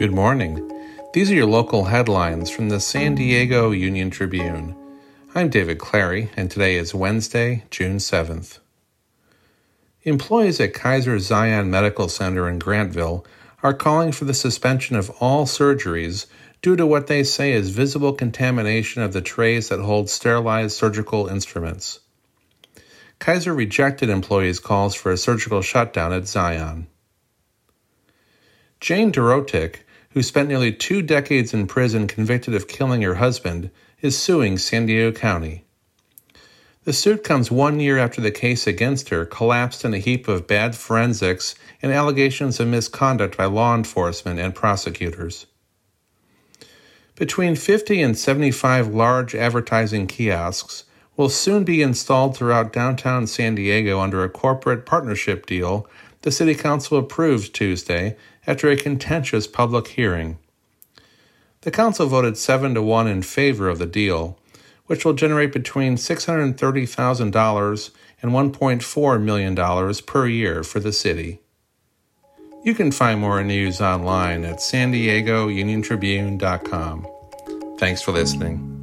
Good morning. These are your local headlines from the San Diego Union Tribune. I'm David Clary, and today is Wednesday, June 7th. Employees at Kaiser Zion Medical Center in Grantville are calling for the suspension of all surgeries due to what they say is visible contamination of the trays that hold sterilized surgical instruments. Kaiser rejected employees' calls for a surgical shutdown at Zion. Jane Dorotik, who spent nearly two decades in prison convicted of killing her husband, is suing San Diego County. The suit comes one year after the case against her collapsed in a heap of bad forensics and allegations of misconduct by law enforcement and prosecutors. Between 50 and 75 large advertising kiosks will soon be installed throughout downtown San Diego under a corporate partnership deal the City Council approved Tuesday after a contentious public hearing. The Council voted 7 to 1 in favor of the deal, which will generate between $630,000 and $1.4 million per year for the city. You can find more news online at san diego uniontribune.com. Thanks for listening.